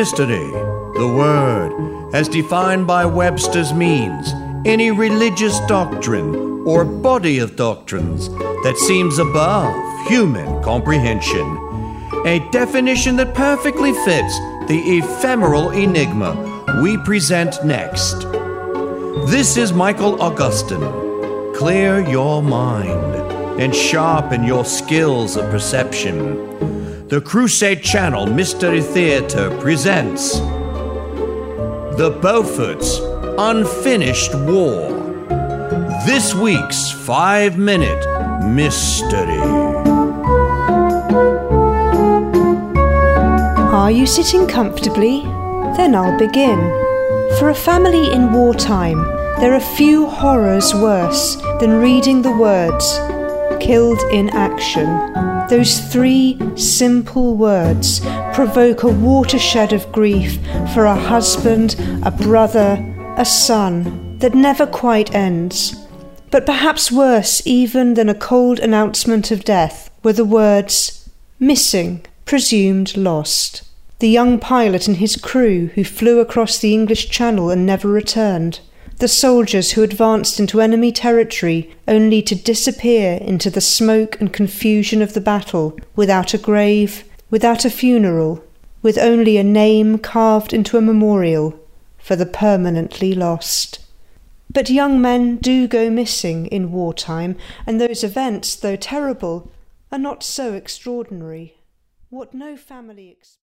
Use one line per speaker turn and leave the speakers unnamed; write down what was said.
Mystery, the word, as defined by Webster's means, any religious doctrine or body of doctrines that seems above human comprehension. A definition that perfectly fits the ephemeral enigma we present next. This is Michael Augustine. Clear your mind and sharpen your skills of perception. The Crusade Channel Mystery Theater presents The Beaufort's Unfinished War. This week's five minute mystery.
Are you sitting comfortably? Then I'll begin. For a family in wartime, there are few horrors worse than reading the words killed in action. Those three simple words provoke a watershed of grief for a husband, a brother, a son that never quite ends. But perhaps worse even than a cold announcement of death were the words missing, presumed lost. The young pilot and his crew who flew across the English Channel and never returned the soldiers who advanced into enemy territory only to disappear into the smoke and confusion of the battle, without a grave, without a funeral, with only a name carved into a memorial for the permanently lost. But young men do go missing in wartime, and those events, though terrible, are not so extraordinary. What no family expects.